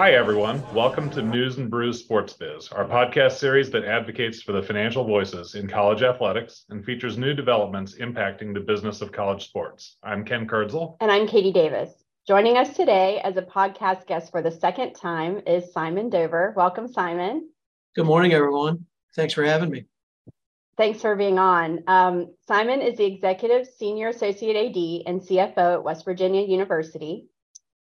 Hi, everyone. Welcome to News and Brews Sports Biz, our podcast series that advocates for the financial voices in college athletics and features new developments impacting the business of college sports. I'm Ken Kurtzel. And I'm Katie Davis. Joining us today as a podcast guest for the second time is Simon Dover. Welcome, Simon. Good morning, everyone. Thanks for having me. Thanks for being on. Um, Simon is the Executive Senior Associate AD and CFO at West Virginia University.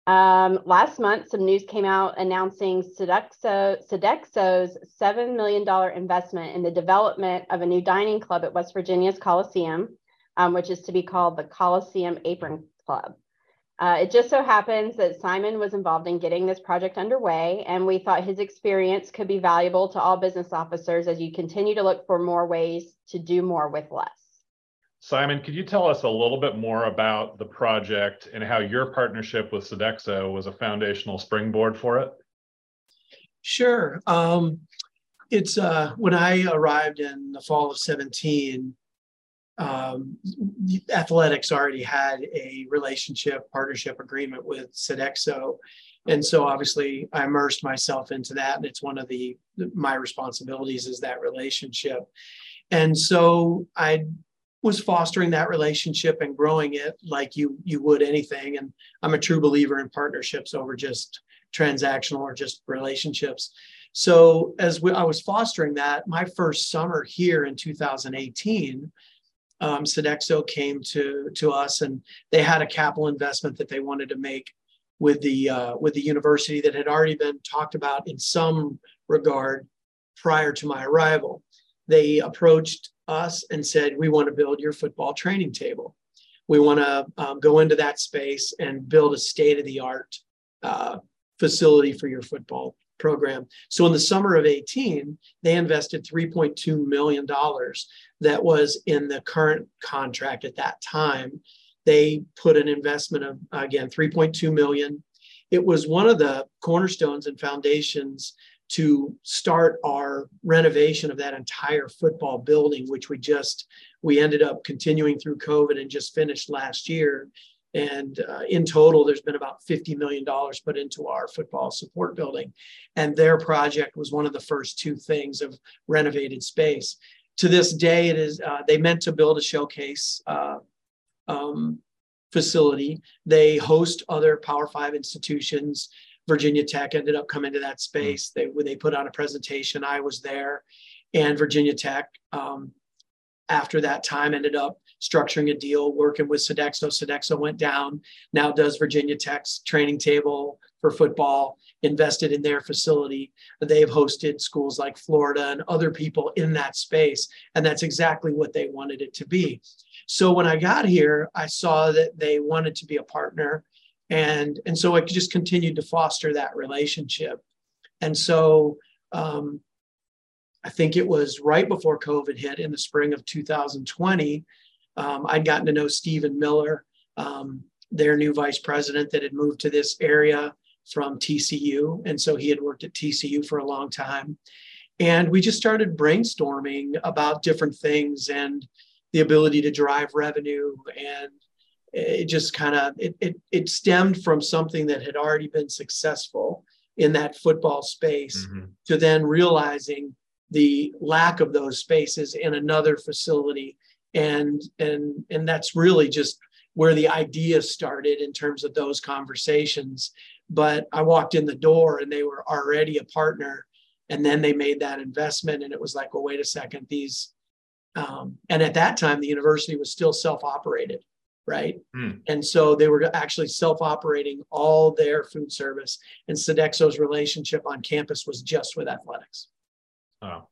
Um, last month, some news came out announcing Sodexo, Sodexo's $7 million investment in the development of a new dining club at West Virginia's Coliseum, um, which is to be called the Coliseum Apron Club. Uh, it just so happens that Simon was involved in getting this project underway, and we thought his experience could be valuable to all business officers as you continue to look for more ways to do more with less. Simon, could you tell us a little bit more about the project and how your partnership with Sodexo was a foundational springboard for it? Sure. Um, it's uh, when I arrived in the fall of 17, um, athletics already had a relationship partnership agreement with Sodexo. And so obviously I immersed myself into that. And it's one of the my responsibilities is that relationship. And so I was fostering that relationship and growing it like you you would anything and i'm a true believer in partnerships over just transactional or just relationships so as we, i was fostering that my first summer here in 2018 um, Sodexo came to to us and they had a capital investment that they wanted to make with the uh, with the university that had already been talked about in some regard prior to my arrival. They approached us and said, We want to build your football training table. We want to um, go into that space and build a state of the art uh, facility for your football program. So in the summer of 18, they invested $3.2 million that was in the current contract at that time. They put an investment of, again, 3.2 million. It was one of the cornerstones and foundations to start our renovation of that entire football building, which we just we ended up continuing through COVID and just finished last year. And uh, in total, there's been about $50 million put into our football support building. And their project was one of the first two things of renovated space. To this day, it is uh, they meant to build a showcase uh, um, facility. They host other Power Five institutions Virginia Tech ended up coming to that space. They they put on a presentation. I was there, and Virginia Tech um, after that time ended up structuring a deal working with Sodexo. Sodexo went down. Now does Virginia Tech's training table for football. Invested in their facility. They've hosted schools like Florida and other people in that space, and that's exactly what they wanted it to be. So when I got here, I saw that they wanted to be a partner and and so I just continued to foster that relationship. And so um, I think it was right before COVID hit in the spring of 2020. Um, I'd gotten to know Stephen Miller, um, their new vice president that had moved to this area from TCU. And so he had worked at TCU for a long time. And we just started brainstorming about different things and the ability to drive revenue and it just kind of it, it, it stemmed from something that had already been successful in that football space mm-hmm. to then realizing the lack of those spaces in another facility. And and and that's really just where the idea started in terms of those conversations. But i walked in the door and they were already a partner and then they made that investment and it was like well wait a second these um, and at that time the university was still self-operated right? Mm. And so they were actually self-operating all their food service, and Sodexo's relationship on campus was just with athletics. Oh.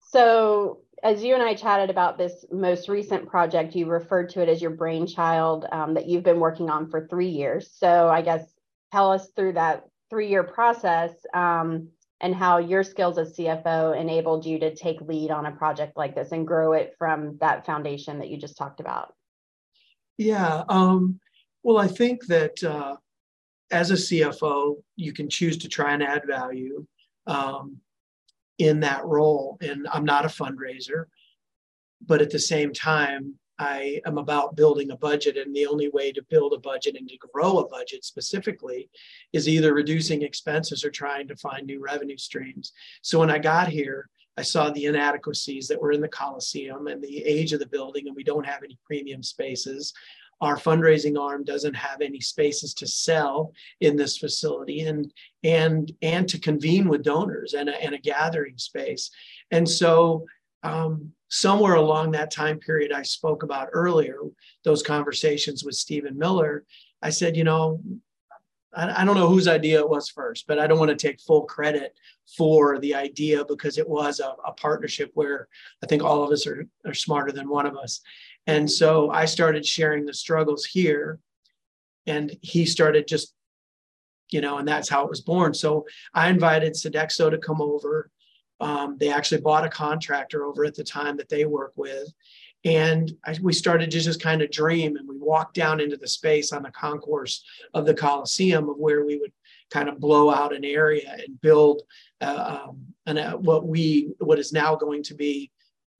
So as you and I chatted about this most recent project, you referred to it as your brainchild um, that you've been working on for three years. So I guess tell us through that three-year process um, and how your skills as CFO enabled you to take lead on a project like this and grow it from that foundation that you just talked about. Yeah. Um, well, I think that uh, as a CFO, you can choose to try and add value um, in that role. And I'm not a fundraiser, but at the same time, I am about building a budget, and the only way to build a budget and to grow a budget specifically is either reducing expenses or trying to find new revenue streams. So when I got here, I saw the inadequacies that were in the Coliseum and the age of the building, and we don't have any premium spaces. Our fundraising arm doesn't have any spaces to sell in this facility and and and to convene with donors and a, and a gathering space. And so um, somewhere along that time period I spoke about earlier, those conversations with Stephen Miller, I said, you know, I, I don't know whose idea it was first, but I don't want to take full credit for the idea because it was a, a partnership where I think all of us are, are smarter than one of us. And so I started sharing the struggles here, and he started just, you know, and that's how it was born. So I invited Sodexo to come over. Um, they actually bought a contractor over at the time that they work with. And I, we started to just kind of dream and we walked down into the space on the concourse of the Coliseum of where we would kind of blow out an area and build uh, um, an, uh, what we, what is now going to be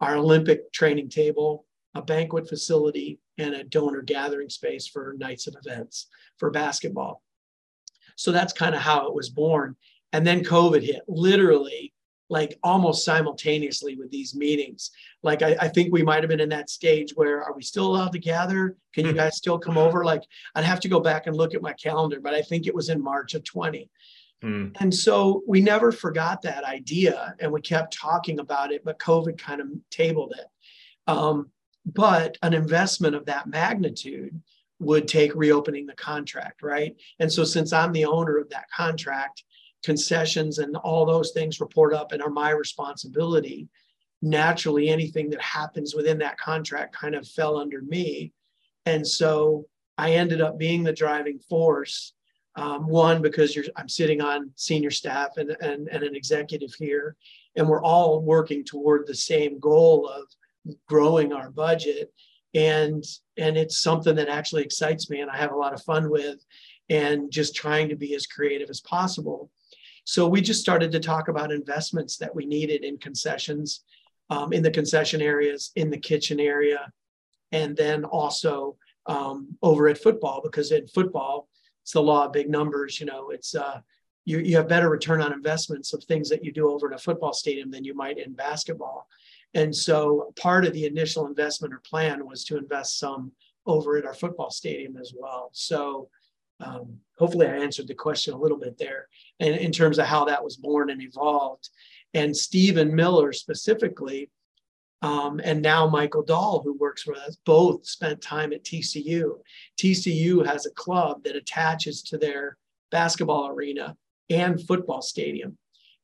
our Olympic training table, a banquet facility, and a donor gathering space for nights of events for basketball. So that's kind of how it was born. And then COVID hit. Literally, like almost simultaneously with these meetings. Like I, I think we might have been in that stage where are we still allowed to gather? Can you hmm. guys still come over? Like I'd have to go back and look at my calendar, but I think it was in March of 20. Mm. And so we never forgot that idea and we kept talking about it, but COVID kind of tabled it. Um, but an investment of that magnitude would take reopening the contract, right? And so since I'm the owner of that contract, concessions and all those things report up and are my responsibility naturally anything that happens within that contract kind of fell under me. And so i ended up being the driving force um, one because i'm sitting on senior staff and, and, and an executive here and we're all working toward the same goal of growing our budget. And and it's something that actually excites me and i have a lot of fun with and just trying to be as creative as possible so we just started to talk about investments that we needed in concessions, um, in the concession areas, in the kitchen area, and then also um, over at football, because in football, it's the law of big numbers. You know, it's uh, you, you have better return on investments of things that you do over in a football stadium than you might in basketball. And so part of the initial investment or plan was to invest some over at our football stadium as well. So um, hopefully I answered the question a little bit there and in terms of how that was born and evolved. And Stephen Miller specifically, um, and now Michael Dahl, who works with us, both spent time at TCU. TCU has a club that attaches to their basketball arena and football stadium,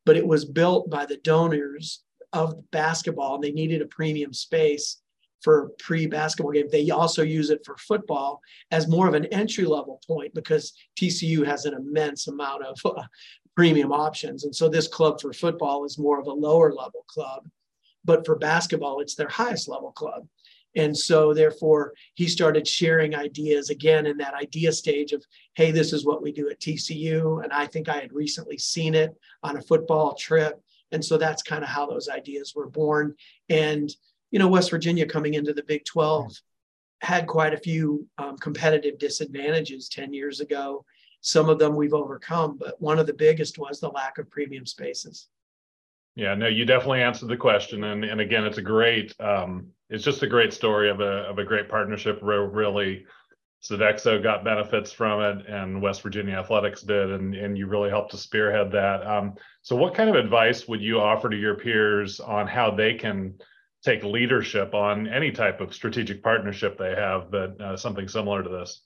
but it was built by the donors of basketball and they needed a premium space for pre-basketball game. They also use it for football as more of an entry level point because TCU has an immense amount of uh, premium options. And so this club for football is more of a lower level club, but for basketball, it's their highest level club. And so, therefore, he started sharing ideas again in that idea stage of, hey, this is what we do at TCU. And I think I had recently seen it on a football trip. And so that's kind of how those ideas were born. And you know, West Virginia coming into the Big 12 had quite a few um, competitive disadvantages 10 years ago. Some of them we've overcome, but one of the biggest was the lack of premium spaces. Yeah, no, you definitely answered the question, and and again, it's a great, um, it's just a great story of a of a great partnership. Where really, Sodexo got benefits from it, and West Virginia Athletics did, and and you really helped to spearhead that. Um, so, what kind of advice would you offer to your peers on how they can take leadership on any type of strategic partnership they have, but uh, something similar to this?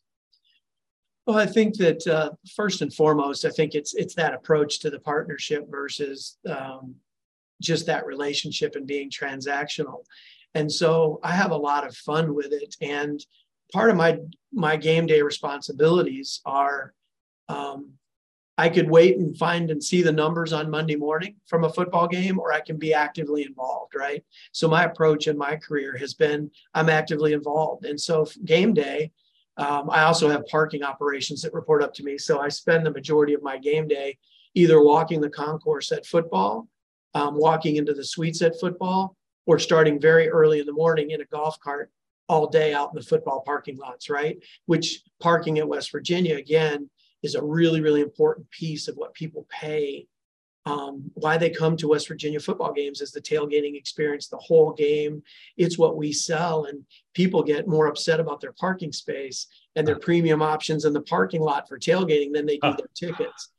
Well, I think that uh, first and foremost, I think it's it's that approach to the partnership versus um, just that relationship and being transactional. And so I have a lot of fun with it. And part of my my game day responsibilities are um, I could wait and find and see the numbers on Monday morning from a football game, or I can be actively involved, right? So my approach in my career has been I'm actively involved. And so game day, um, I also have parking operations that report up to me. So I spend the majority of my game day either walking the concourse at football, um, walking into the suites at football, or starting very early in the morning in a golf cart all day out in the football parking lots, right? Which parking at West Virginia, again, is a really, really important piece of what people pay. Um, why they come to West Virginia football games is the tailgating experience, the whole game. It's what we sell, and people get more upset about their parking space and their premium options in the parking lot for tailgating than they do their tickets.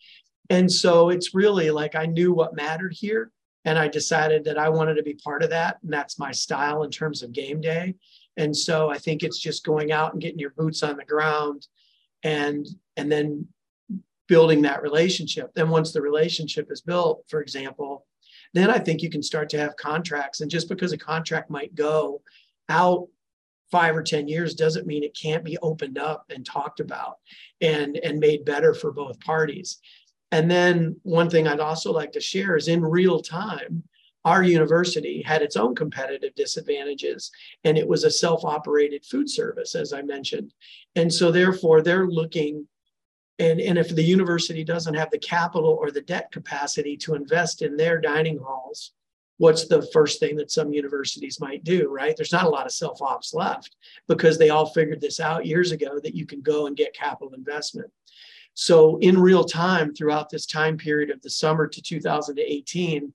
And so it's really like I knew what mattered here, and I decided that I wanted to be part of that, and that's my style in terms of game day. And so I think it's just going out and getting your boots on the ground and and then building that relationship. Then once the relationship is built, for example, then I think you can start to have contracts. And just because a contract might go out five or 10 years doesn't mean it can't be opened up and talked about and, and made better for both parties. And then one thing I'd also like to share is in real time, our university had its own competitive disadvantages and it was a self-operated food service as i mentioned and so therefore they're looking and, and if the university doesn't have the capital or the debt capacity to invest in their dining halls what's the first thing that some universities might do right? There's not a lot of self-ops left because they all figured this out years ago that you can go and get capital investment. So in real time throughout this time period of the summer to 2018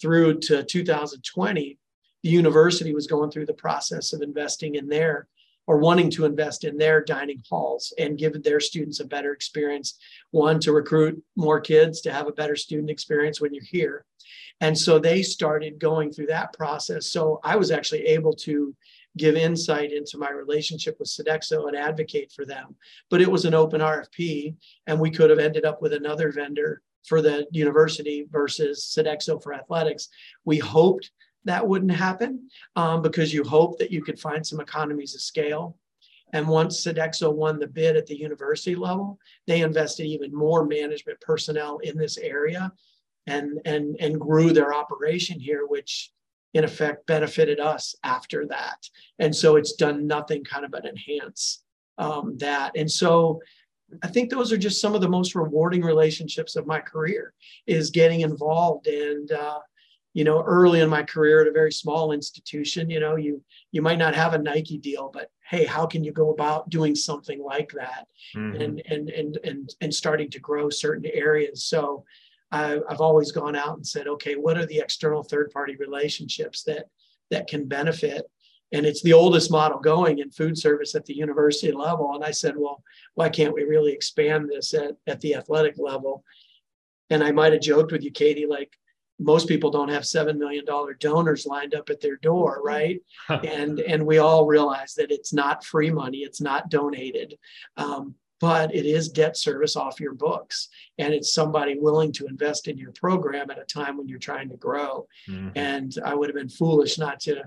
through to 2020, the university was going through the process of investing in their or wanting to invest in their dining halls and give their students a better experience. One, to recruit more kids to have a better student experience when you're here. And so they started going through that process. So I was actually able to give insight into my relationship with Sodexo and advocate for them. But it was an open RFP, and we could have ended up with another vendor for the university versus Sodexo for athletics. We hoped that wouldn't happen um, because you hope that you could find some economies of scale. And once Sodexo won the bid at the university level, they invested even more management personnel in this area and, and, and grew their operation here, which in effect benefited us after that. And so it's done nothing kind of but enhance um, that. And so I think those are just some of the most rewarding relationships of my career is getting involved and uh, you know early in my career at a very small institution you know you you might not have a Nike deal but hey how can you go about doing something like that mm-hmm. and, and and and and starting to grow certain areas so I, I've always gone out and said okay what are the external third party relationships that that can benefit and it's the oldest model going in food service at the university level. And I said, well, why can't we really expand this at, at the athletic level? And I might have joked with you, Katie, like most people don't have seven million dollar donors lined up at their door, right? and and we all realize that it's not free money, it's not donated. Um, but it is debt service off your books and it's somebody willing to invest in your program at a time when you're trying to grow mm-hmm. and i would have been foolish not to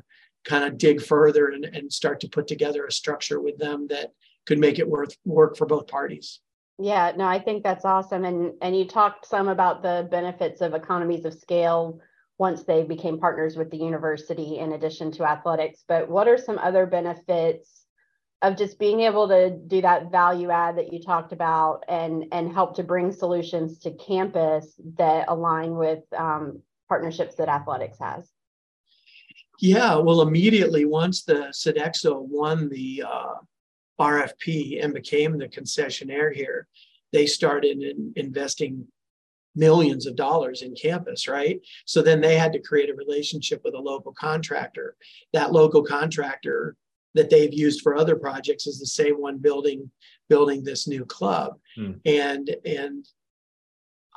kind of dig further and, and start to put together a structure with them that could make it worth work for both parties. Yeah, no, I think that's awesome. And and you talked some about the benefits of economies of scale once they became partners with the university in addition to athletics. But what are some other benefits of just being able to do that value add that you talked about and and help to bring solutions to campus that align with um, partnerships that athletics has? Yeah, well, immediately once the Sodexo won the uh, RFP and became the concessionaire here, they started in investing millions of dollars in campus, right? So then they had to create a relationship with a local contractor. That local contractor that they've used for other projects is the same one building building this new club. Hmm. And and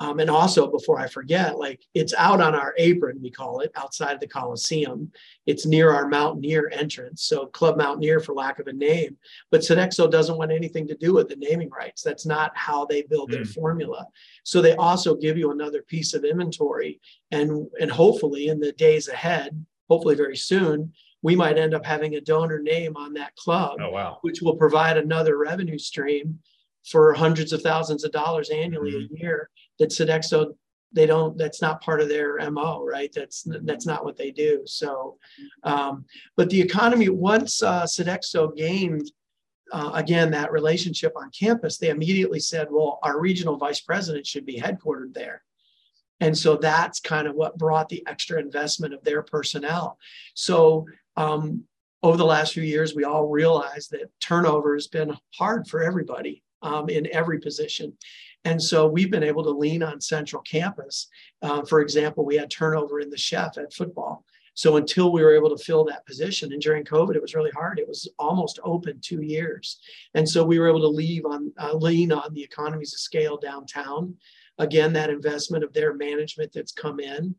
um, and also, before I forget, like it's out on our apron, we call it, outside of the Coliseum. It's near our Mountaineer entrance. So, Club Mountaineer, for lack of a name. But Sodexo doesn't want anything to do with the naming rights. That's not how they build their hmm. formula. So, they also give you another piece of inventory. And, and hopefully, in the days ahead, hopefully very soon, we might end up having a donor name on that club, oh, wow. which will provide another revenue stream for hundreds of thousands of dollars annually mm-hmm. a year that Sodexo they don't that's not part of their mo right? That's that's not what they do. So um, but the economy once uh, Sodexo gained uh, again that relationship on campus they immediately said well our regional vice president should be headquartered there. And so that's kind of what brought the extra investment of their personnel. So um, over the last few years, we all realized that turnover has been hard for everybody um, in every position. And so we've been able to lean on Central Campus. Uh, for example, we had turnover in the chef at football. So until we were able to fill that position, and during COVID, it was really hard. It was almost open two years, and so we were able to leave on uh, lean on the economies of scale downtown. Again, that investment of their management that's come in.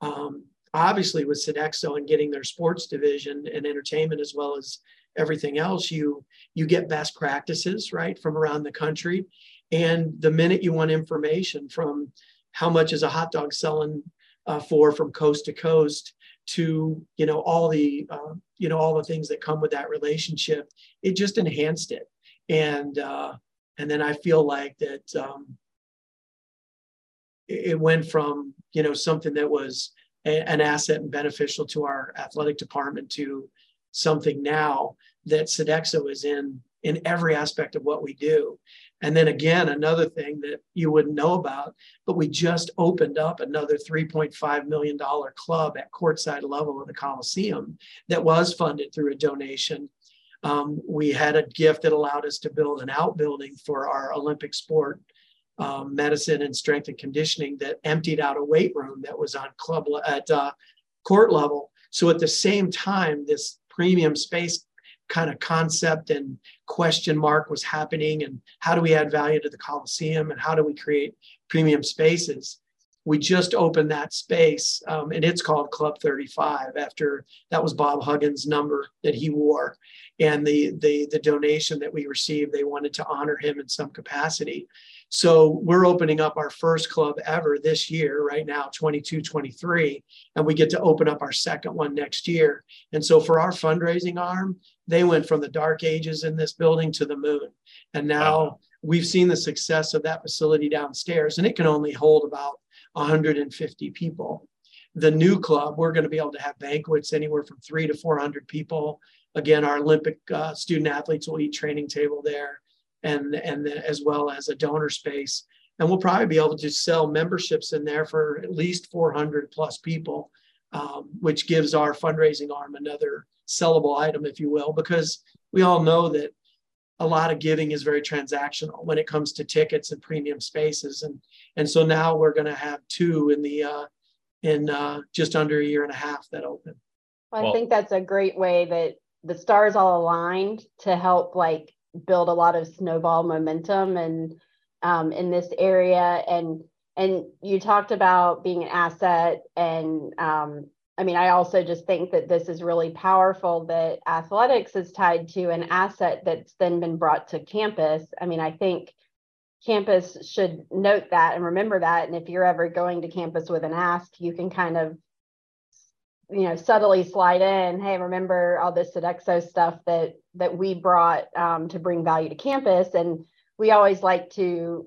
Um, obviously, with Sodexo and getting their sports division and entertainment as well as everything else, you you get best practices right from around the country, and the minute you want information from how much is a hot dog selling uh, for from coast to coast to you know all the uh, you know all the things that come with that relationship it just enhanced it. And uh, and then i feel like that um, it went from you know something that was a, an asset and beneficial to our athletic department to something now that Sodexo is in in every aspect of what we do. And then again, another thing that you wouldn't know about, but we just opened up another $3.5 million club at courtside level of the Coliseum that was funded through a donation. Um, we had a gift that allowed us to build an outbuilding for our Olympic sport um, medicine and strength and conditioning that emptied out a weight room that was on club at uh, court level. So at the same time, this premium space kind of concept and question mark was happening and how do we add value to the coliseum and how do we create premium spaces? We just opened that space um, and it's called club 35 after that was bob huggins number that he wore. And the, the the donation that we received they wanted to honor him in some capacity so we're opening up our first club ever this year right now 22 23 and we get to open up our second one next year and so for our fundraising arm they went from the dark ages in this building to the moon. And now we've seen the success of that facility downstairs, and it can only hold about 150 people. The new club, we're going to be able to have banquets anywhere from three to 400 people. Again, our Olympic uh, student athletes will eat training table there, and and as well as a donor space. And we'll probably be able to sell memberships in there for at least 400 plus people, um, which gives our fundraising arm another sellable item, if you will, because we all know that a lot of giving is very transactional when it comes to tickets and premium spaces, and and so now we're going to have two in the uh, in uh, just under a year and a half that open. Well, I think that's a great way that the stars all aligned to help like build a lot of snowball momentum and um, in this area and and you talked about being an asset and um, I mean, I also just think that this is really powerful that athletics is tied to an asset that's then been brought to campus. I mean, I think campus should note that and remember that. And if you're ever going to campus with an ask, you can kind of, you know, subtly slide in, hey, remember all this Sodexo stuff that that we brought um, to bring value to campus. And we always like to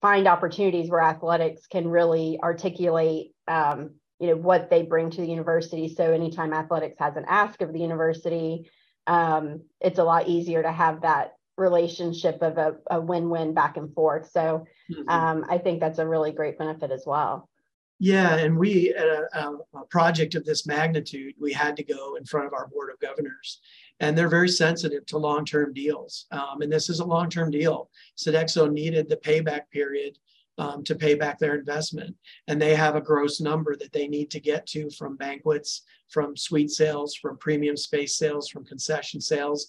find opportunities where athletics can really articulate um, you know what they bring to the university so anytime athletics has an ask of the university um, it's a lot easier to have that relationship of a, a win-win back and forth so mm-hmm. um, i think that's a really great benefit as well yeah and we at a, a, project of this magnitude we had to go in front of our board of governors and they're very sensitive to long-term deals um, and this is a long-term deal sodexo needed the payback period um, to pay back their investment. And they have a gross number that they need to get to from banquets, from suite sales, from premium space sales, from concession sales,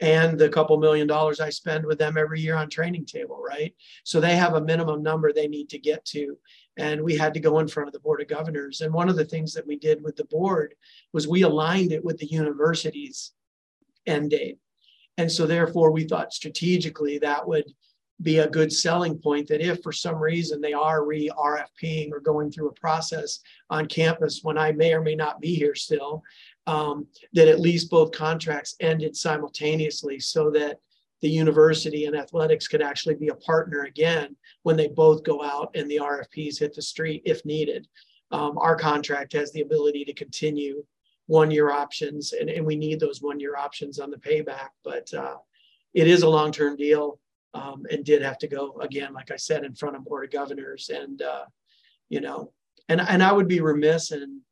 and the couple million dollars I spend with them every year on training table, right? So they have a minimum number they need to get to. And we had to go in front of the Board of Governors. And one of the things that we did with the board was we aligned it with the university's end date. And so therefore we thought strategically that would be a good selling point that if for some reason they are re RFPing or going through a process on campus when I may or may not be here still, um, that at least both contracts ended simultaneously so that the university and athletics could actually be a partner again when they both go out and the RFPs hit the street if needed. Um, our contract has the ability to continue one year options, and, and we need those one year options on the payback. But uh, it is a long term deal um, and did have to go again, like I said, in front of board of governors, and uh, you know, and and I would be remiss in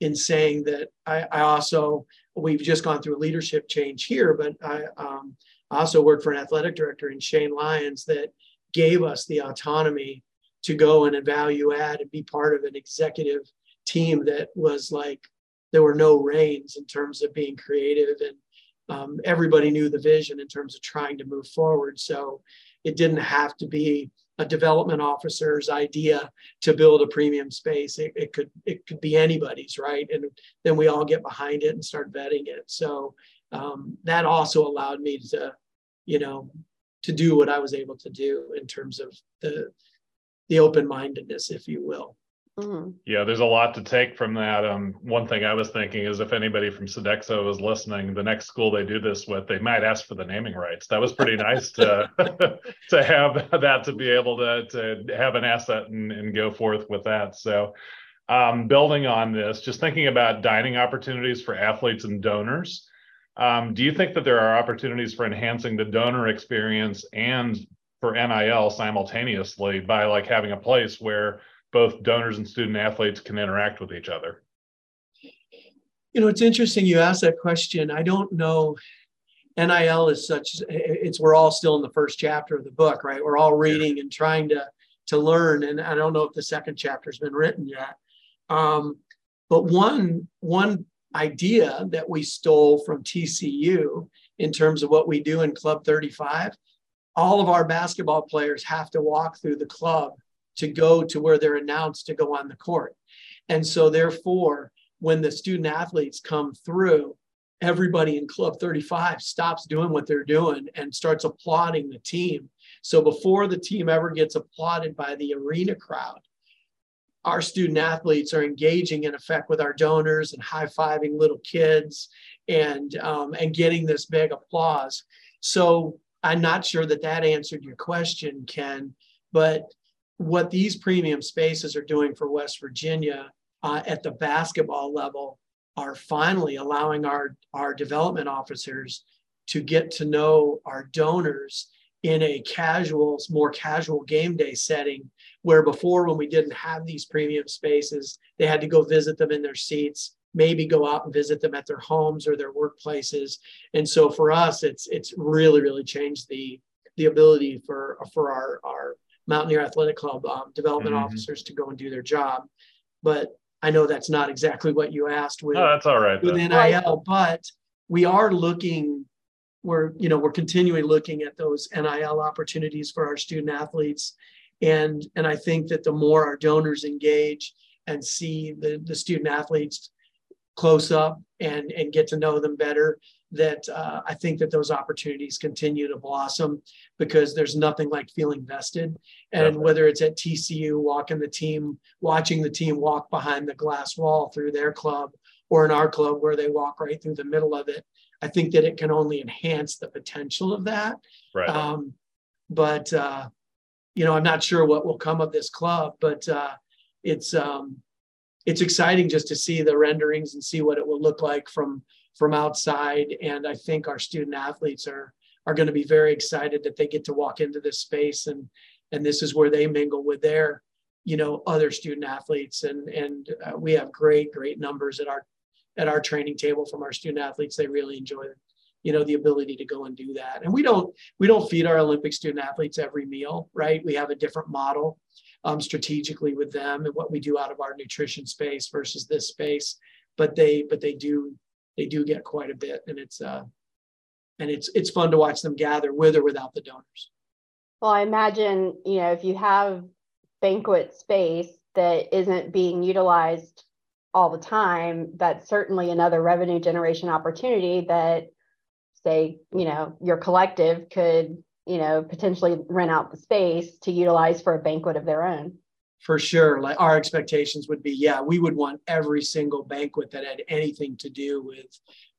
in saying that I, I, also we've just gone through a leadership change here, but I um, also worked for an athletic director in Shane Lyons that gave us the autonomy to go and value add and be part of an executive team that was like there were no reins in terms of being creative and um, everybody knew the vision in terms of trying to move forward. So it didn't have to be a development officer's idea to build a premium space. It, it could it could be anybody's, right? And then we all get behind it and start vetting it. So um, that also allowed me to, you know, to do what I was able to do in terms of the the open mindedness, if you will. Mm-hmm. Yeah, there's a lot to take from that. Um, one thing I was thinking is if anybody from Sodexo is listening, the next school they do this with, they might ask for the naming rights. That was pretty nice to to have that to be able to to have an asset and, and go forth with that. So, um, building on this, just thinking about dining opportunities for athletes and donors. Um, do you think that there are opportunities for enhancing the donor experience and for NIL simultaneously by like having a place where both donors and student athletes can interact with each other? You know, it's interesting you asked that question. I don't know. NIL is such it's we're all still in the first chapter of the book, right? We're all reading and trying to to learn, and I don't know if the second chapter's been written yet. Um, but one one idea that we stole from TCU in terms of what we do in Club 35, all of our basketball players have to walk through the club to go to where they're announced to go on the court. And so, therefore, when the student athletes come through, everybody in Club 35 stops doing what they're doing and starts applauding the team. So, before the team ever gets applauded by the arena crowd, our student athletes are engaging in effect with our donors and high fiving little kids and um, and getting this big applause. So I'm not sure that that answered your question, Ken, but what these premium spaces are doing for West Virginia uh, at the basketball level are finally allowing our, our development officers to get to know our donors in a casual, more casual game day setting, where before, when we didn't have these premium spaces, they had to go visit them in their seats, maybe go out and visit them at their homes or their workplaces. And so for us, it's it's really really changed the the ability for for our our Mountaineer Athletic Club um, development mm-hmm. officers to go and do their job. But I know that's not exactly what you asked with. Oh, that's all right. With then. NIL, but we are looking. We're you know we're continually looking at those NIL opportunities for our student athletes, and and I think that the more our donors engage and see the the student athletes close up and and get to know them better, that uh, I think that those opportunities continue to blossom because there's nothing like feeling vested. And whether it's at TCU, walking the team, watching the team walk behind the glass wall through their club, or in our club where they walk right through the middle of it, I think that it can only enhance the potential of that. Right. Um, but uh, you know, I'm not sure what will come of this club, but uh, it's um, it's exciting just to see the renderings and see what it will look like from from outside. And I think our student athletes are are going to be very excited that they get to walk into this space and and this is where they mingle with their you know other student athletes. And and uh, we have great great numbers at our at our training table from our student athletes. They really enjoy you know the ability to go and do that. And we don't we don't feed our olympic student athletes every meal right? We have a different model um, strategically with them and what we do out of our nutrition space versus this space but they but they do they do get quite a bit, and it's uh, and it's it's fun to watch them gather with or without the donors. Well, I imagine you know if you have banquet space that isn't being utilized all the time, that's certainly another revenue generation opportunity that say you know your collective could you know potentially rent out the space to utilize for a banquet of their own. For sure. Like our expectations would be yeah we would want every single banquet that had anything to do with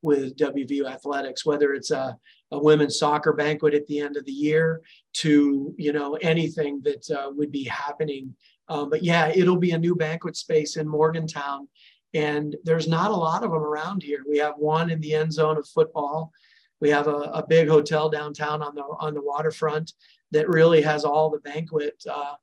with wvu athletics whether it's a, a women's soccer banquet at the end of the year to you know anything that uh, would be happening. Um, but yeah it'll be a new banquet space in morgantown. And there's not a lot of them around here. We have one in the end zone of football we have a, a big hotel downtown on the on the waterfront that really has all the banquet uh,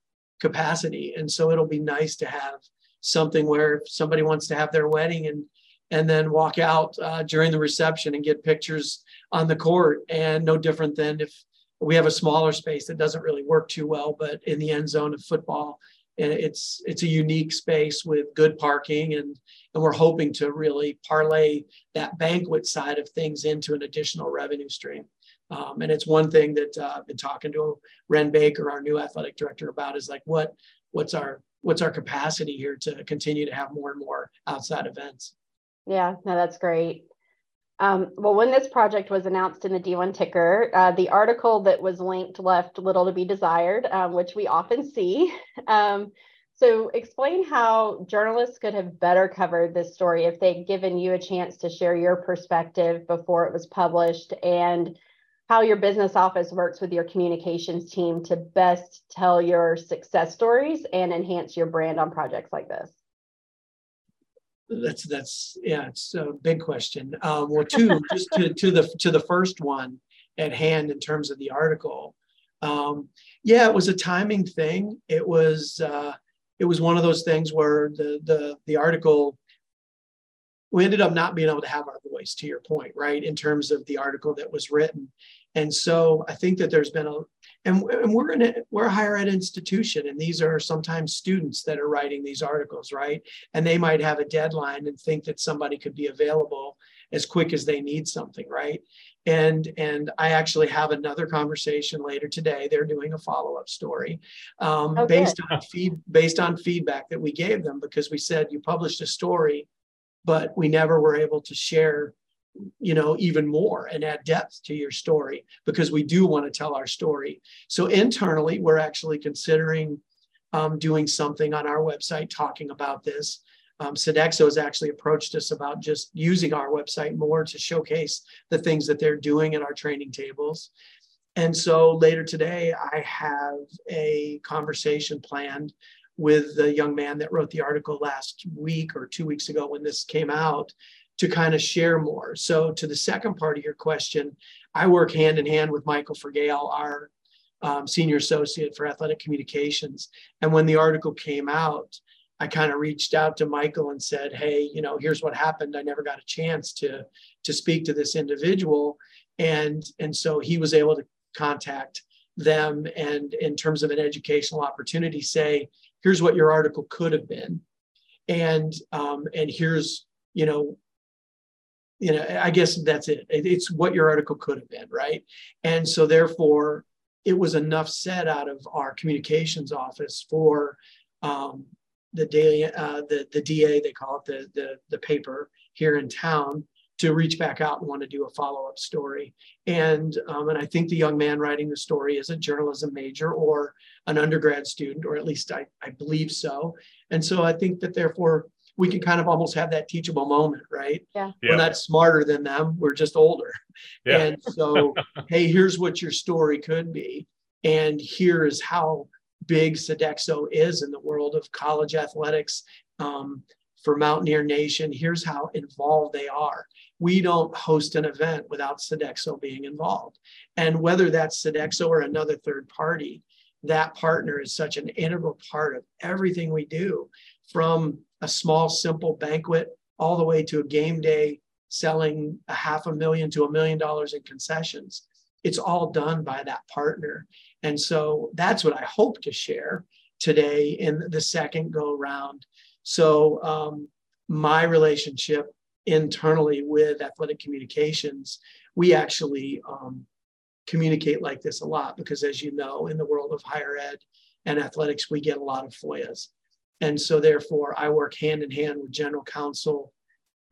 capacity. And so it'll be nice to have something where if somebody wants to have their wedding and and then walk out uh, during the reception and get pictures on the court and no different than if we have a smaller space that doesn't really work too well but in the end zone of football it's it's a unique space with good parking and and we're hoping to really parlay that banquet side of things into an additional revenue stream um, and it's one thing that uh, I've been talking to Wren Baker, our new athletic director, about is like what what's our what's our capacity here to continue to have more and more outside events. Yeah, no, that's great. Um, well, when this project was announced in the D1 ticker, uh, the article that was linked left little to be desired, um, which we often see. Um, so, explain how journalists could have better covered this story if they'd given you a chance to share your perspective before it was published and how your business office works with your communications team to best tell your success stories and enhance your brand on projects like this? That's that's yeah, it's a big question. Um, well, two just to, to the to the first one at hand in terms of the article. Um, yeah, it was a timing thing. It was uh, it was one of those things where the the the article we ended up not being able to have our voice to your point right in terms of the article that was written and so i think that there's been a and, and we're in a we're a higher ed institution and these are sometimes students that are writing these articles right? And they might have a deadline and think that somebody could be available as quick as they need something right? And and i actually have another conversation later today. They're doing a follow-up story um, oh, based on feed based on feedback that we gave them because we said you published a story but we never were able to share you know even more and add depth to your story because we do want to tell our story so internally we're actually considering um, doing something on our website talking about this um, has actually approached us about just using our website more to showcase the things that they're doing at our training tables. And so later today, I have a conversation planned with the young man that wrote the article last week or two weeks ago when this came out to kind of share more. So, to the second part of your question, I work hand in hand with Michael Fragale, our um, senior associate for athletic communications. And when the article came out, I kind of reached out to Michael and said, "Hey, you know, here's what happened. I never got a chance to to speak to this individual." And and so he was able to contact them and in terms of an educational opportunity say here's what your article could have been and um, and here's you know you know i guess that's it. It's what your article could have been right? And so therefore it was enough said out of our communications office for um, the daily uh, the the da they call it the, the the paper here in town to reach back out and want to do a follow-up story. And um, and i think the young man writing the story is a journalism major or an undergrad student or at least i, I believe so. And so i think that therefore we can kind of almost have that teachable moment right yeah, yeah. we're not smarter than them we're just older yeah. and so hey here's what your story could be and here is how big Sodexo is in the world of college athletics um, for Mountaineer Nation. Here's how involved they are we don't host an event without Sodexo being involved. And whether that's Sodexo or another third party, that partner is such an integral part of everything we do from a small, simple banquet all the way to a game day selling a half a million to a million dollars in concessions. It's all done by that partner. And so that's what I hope to share today in the second go round. So, um, my relationship internally with athletic communications, we actually um, communicate like this a lot because, as you know, in the world of higher ed and athletics, we get a lot of FOIAs. And so, therefore, I work hand in hand with General Counsel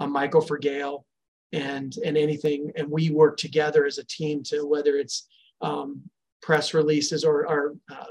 uh, Michael Fragale and and anything, and we work together as a team to whether it's um, press releases or, or uh,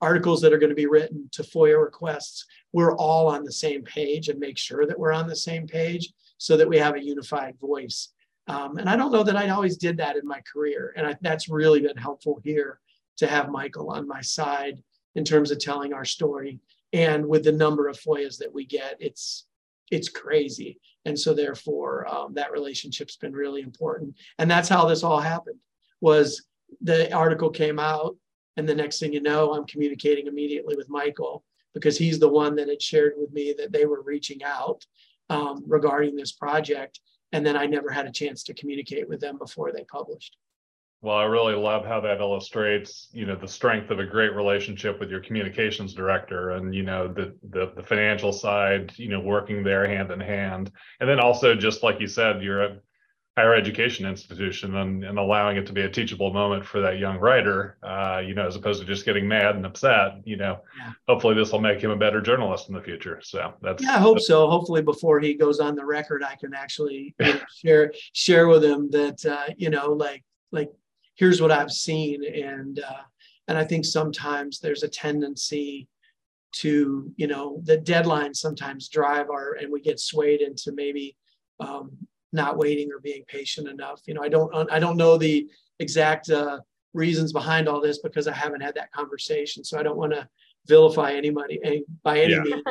articles that are going to be written to FOIA requests. We're all on the same page and make sure that we're on the same page so that we have a unified voice. Um, and I don't know that I always did that in my career. And I, that's really been helpful here to have Michael on my side in terms of telling our story. And with the number of FOIAs that we get, it's it's crazy. And so therefore, um, that relationship's been really important. And that's how this all happened. Was the article came out, and the next thing you know, I'm communicating immediately with Michael because he's the one that had shared with me that they were reaching out um, regarding this project. And then I never had a chance to communicate with them before they published. Well, I really love how that illustrates, you know, the strength of a great relationship with your communications director and, you know, the, the, the financial side, you know, working there hand in hand. And then also just like you said, you're a higher education institution and, and allowing it to be a teachable moment for that young writer, uh, you know, as opposed to just getting mad and upset, you know, yeah. hopefully this will make him a better journalist in the future. So that's yeah, I hope so. Hopefully before he goes on the record, I can actually you know, share share with him that uh, you know, like like here's what I've seen. And, uh, and I think sometimes there's a tendency to, you know, the deadlines sometimes drive our, and we get swayed into maybe um, not waiting or being patient enough. You know, I don't, I don't know the exact uh, reasons behind all this because I haven't had that conversation. So I don't want to vilify anybody any, by any yeah. means.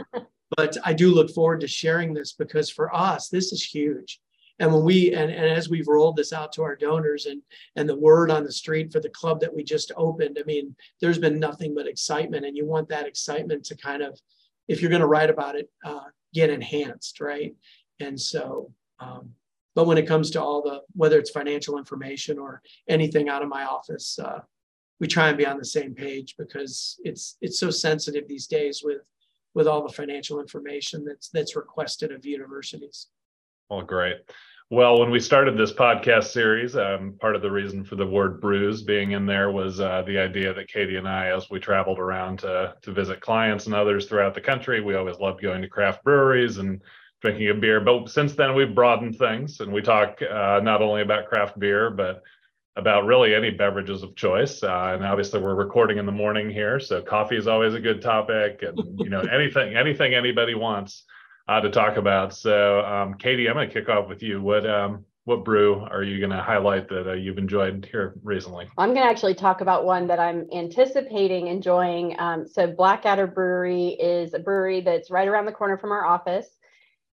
But I do look forward to sharing this because for us, this is huge. And when we and, and as we've rolled this out to our donors and and the word on the street for the club that we just opened, I mean, there's been nothing but excitement, and you want that excitement to kind of, if you're going to write about it, uh, get enhanced, right? And so, um, but when it comes to all the whether it's financial information or anything out of my office, uh, we try and be on the same page because it's it's so sensitive these days with with all the financial information that's that's requested of universities. Well, great. Well, when we started this podcast series, um, part of the reason for the word brews being in there was uh, the idea that Katie and I, as we traveled around to, to visit clients and others throughout the country, we always loved going to craft breweries and drinking a beer. But since then, we've broadened things and we talk uh, not only about craft beer, but about really any beverages of choice. Uh, and obviously, we're recording in the morning here, so coffee is always a good topic, and you know anything anything anybody wants uh, to talk about. So, um, Katie, I'm going to kick off with you. What um, what brew are you going to highlight that uh, you've enjoyed here recently? I'm going to actually talk about one that I'm anticipating enjoying. Um, so, Blackadder Brewery is a brewery that's right around the corner from our office.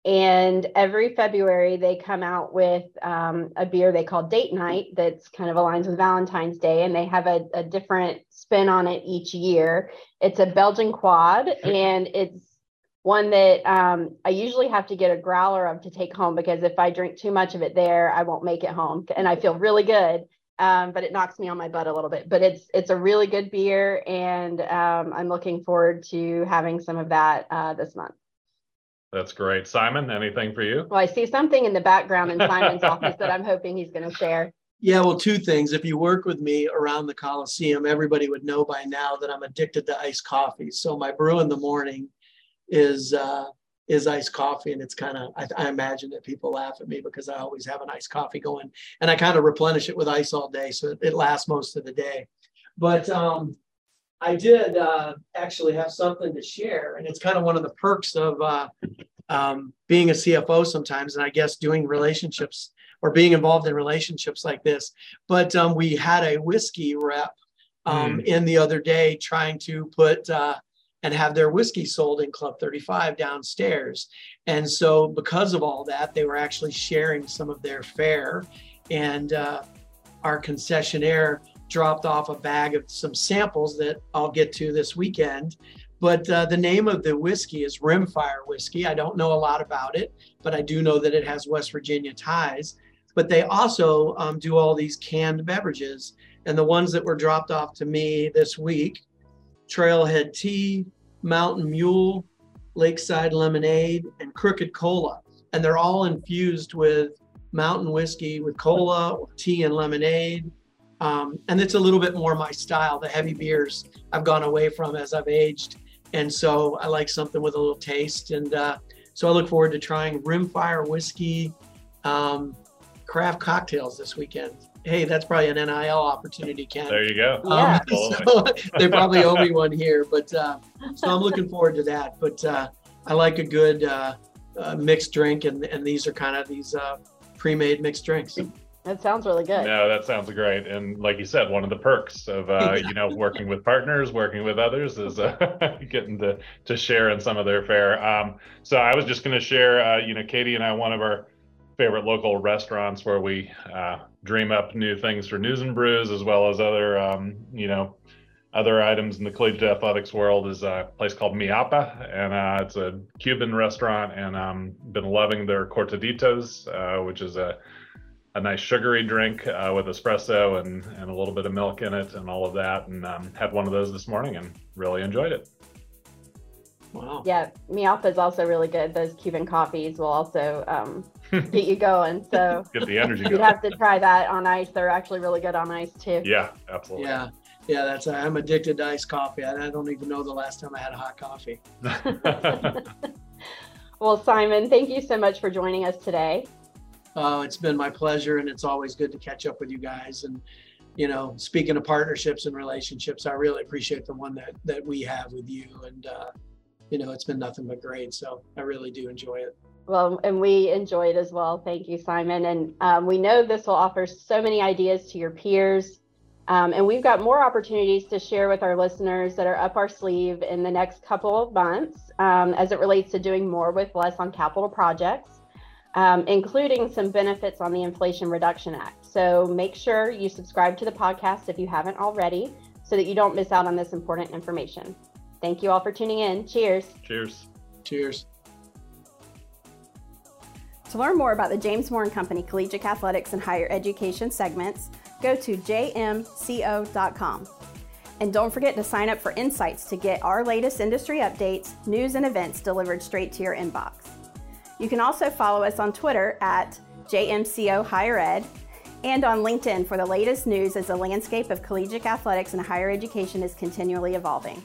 And every February, they come out with um, a beer they call Date Night that's kind of aligns with Valentine's Day. And they have a, a different spin on it each year. It's a Belgian quad, and it's one that um, I usually have to get a growler of to take home because if I drink too much of it there, I won't make it home. And I feel really good, um, but it knocks me on my butt a little bit. But it's it's a really good beer, and um, I'm looking forward to having some of that uh, this month. That's great, Simon. Anything for you? Well, I see something in the background in Simon's office that I'm hoping he's going to share. Yeah, well, two things. If you work with me around the Coliseum, everybody would know by now that I'm addicted to iced coffee. So my brew in the morning is uh, is iced coffee, and it's kind of I, I, imagine that people laugh at me because I always have an iced coffee going, and I kind of replenish it with ice all day, so it, it lasts most of the day. But um, I did uh, actually have something to share, and it's kind of one of the perks of uh, um, being a CFO sometimes, and I guess doing relationships or being involved in relationships like this. But um, we had a whiskey rep um, mm. in the other day trying to put uh, and have their whiskey sold in Club 35 downstairs. And so, because of all that, they were actually sharing some of their fare. And uh, our concessionaire dropped off a bag of some samples that I'll get to this weekend. But uh, the name of the whiskey is Rimfire Whiskey. I don't know a lot about it, but I do know that it has West Virginia ties. But they also um, do all these canned beverages. And the ones that were dropped off to me this week Trailhead Tea, Mountain Mule, Lakeside Lemonade, and Crooked Cola. And they're all infused with mountain whiskey with cola or tea and lemonade. Um, and it's a little bit more my style. The heavy beers I've gone away from as I've aged. And so I like something with a little taste. And uh, so I look forward to trying Rimfire whiskey um, craft cocktails this weekend hey, that's probably an NIL opportunity, Ken. There you go. Yeah. Um, so they probably owe me one here, but uh, so I'm looking forward to that. But uh, I like a good uh, uh mixed drink, and and these are kind of these uh, pre-made mixed drinks. That sounds really good. No, that sounds great. And like you said, one of the perks of uh, you know working with partners, working with others, is uh, getting to to share in some of their fare. Um, so I was just going to share, uh, you know, Katie and I, one of our favorite local restaurants where we uh, dream up new things for news and brews as well as other um, you know other items in the collegiate athletics world is a place called Mi Apa, and uh, it's a Cuban restaurant, and um, been loving their cortaditos, uh, which is a a nice sugary drink uh, with espresso and, and a little bit of milk in it and all of that. And um, had one of those this morning and really enjoyed it. Wow. Yeah, Mi Apa is also really good. Those Cuban coffees will also um, get you going. So get the energy. You'd have to try that on ice. They're actually really good on ice too. Yeah, absolutely. Yeah. Yeah, that's I'm addicted to iced coffee. I, I don't even know the last time I had a hot coffee. well, Simon, thank you so much for joining us today. Uh, it's been my pleasure, and it's always good to catch up with you guys. And you know, speaking of partnerships and relationships, I really appreciate the one that that we have with you. And uh, you know, it's been nothing but great. So I really do enjoy it. Well, and we enjoy it as well. Thank you, Simon. And um, we know this will offer so many ideas to your peers. Um, and we've got more opportunities to share with our listeners that are up our sleeve in the next couple of months um, as it relates to doing more with less on capital projects, um, including some benefits on the Inflation Reduction Act. So make sure you subscribe to the podcast if you haven't already so that you don't miss out on this important information. Thank you all for tuning in. Cheers. Cheers. Cheers. To learn more about the James Moore and Company Collegiate Athletics and Higher Education segments, go to jmco.com. And don't forget to sign up for Insights to get our latest industry updates, news, and events delivered straight to your inbox. You can also follow us on Twitter at JMCO Higher Ed and on LinkedIn for the latest news as the landscape of collegiate athletics and higher education is continually evolving.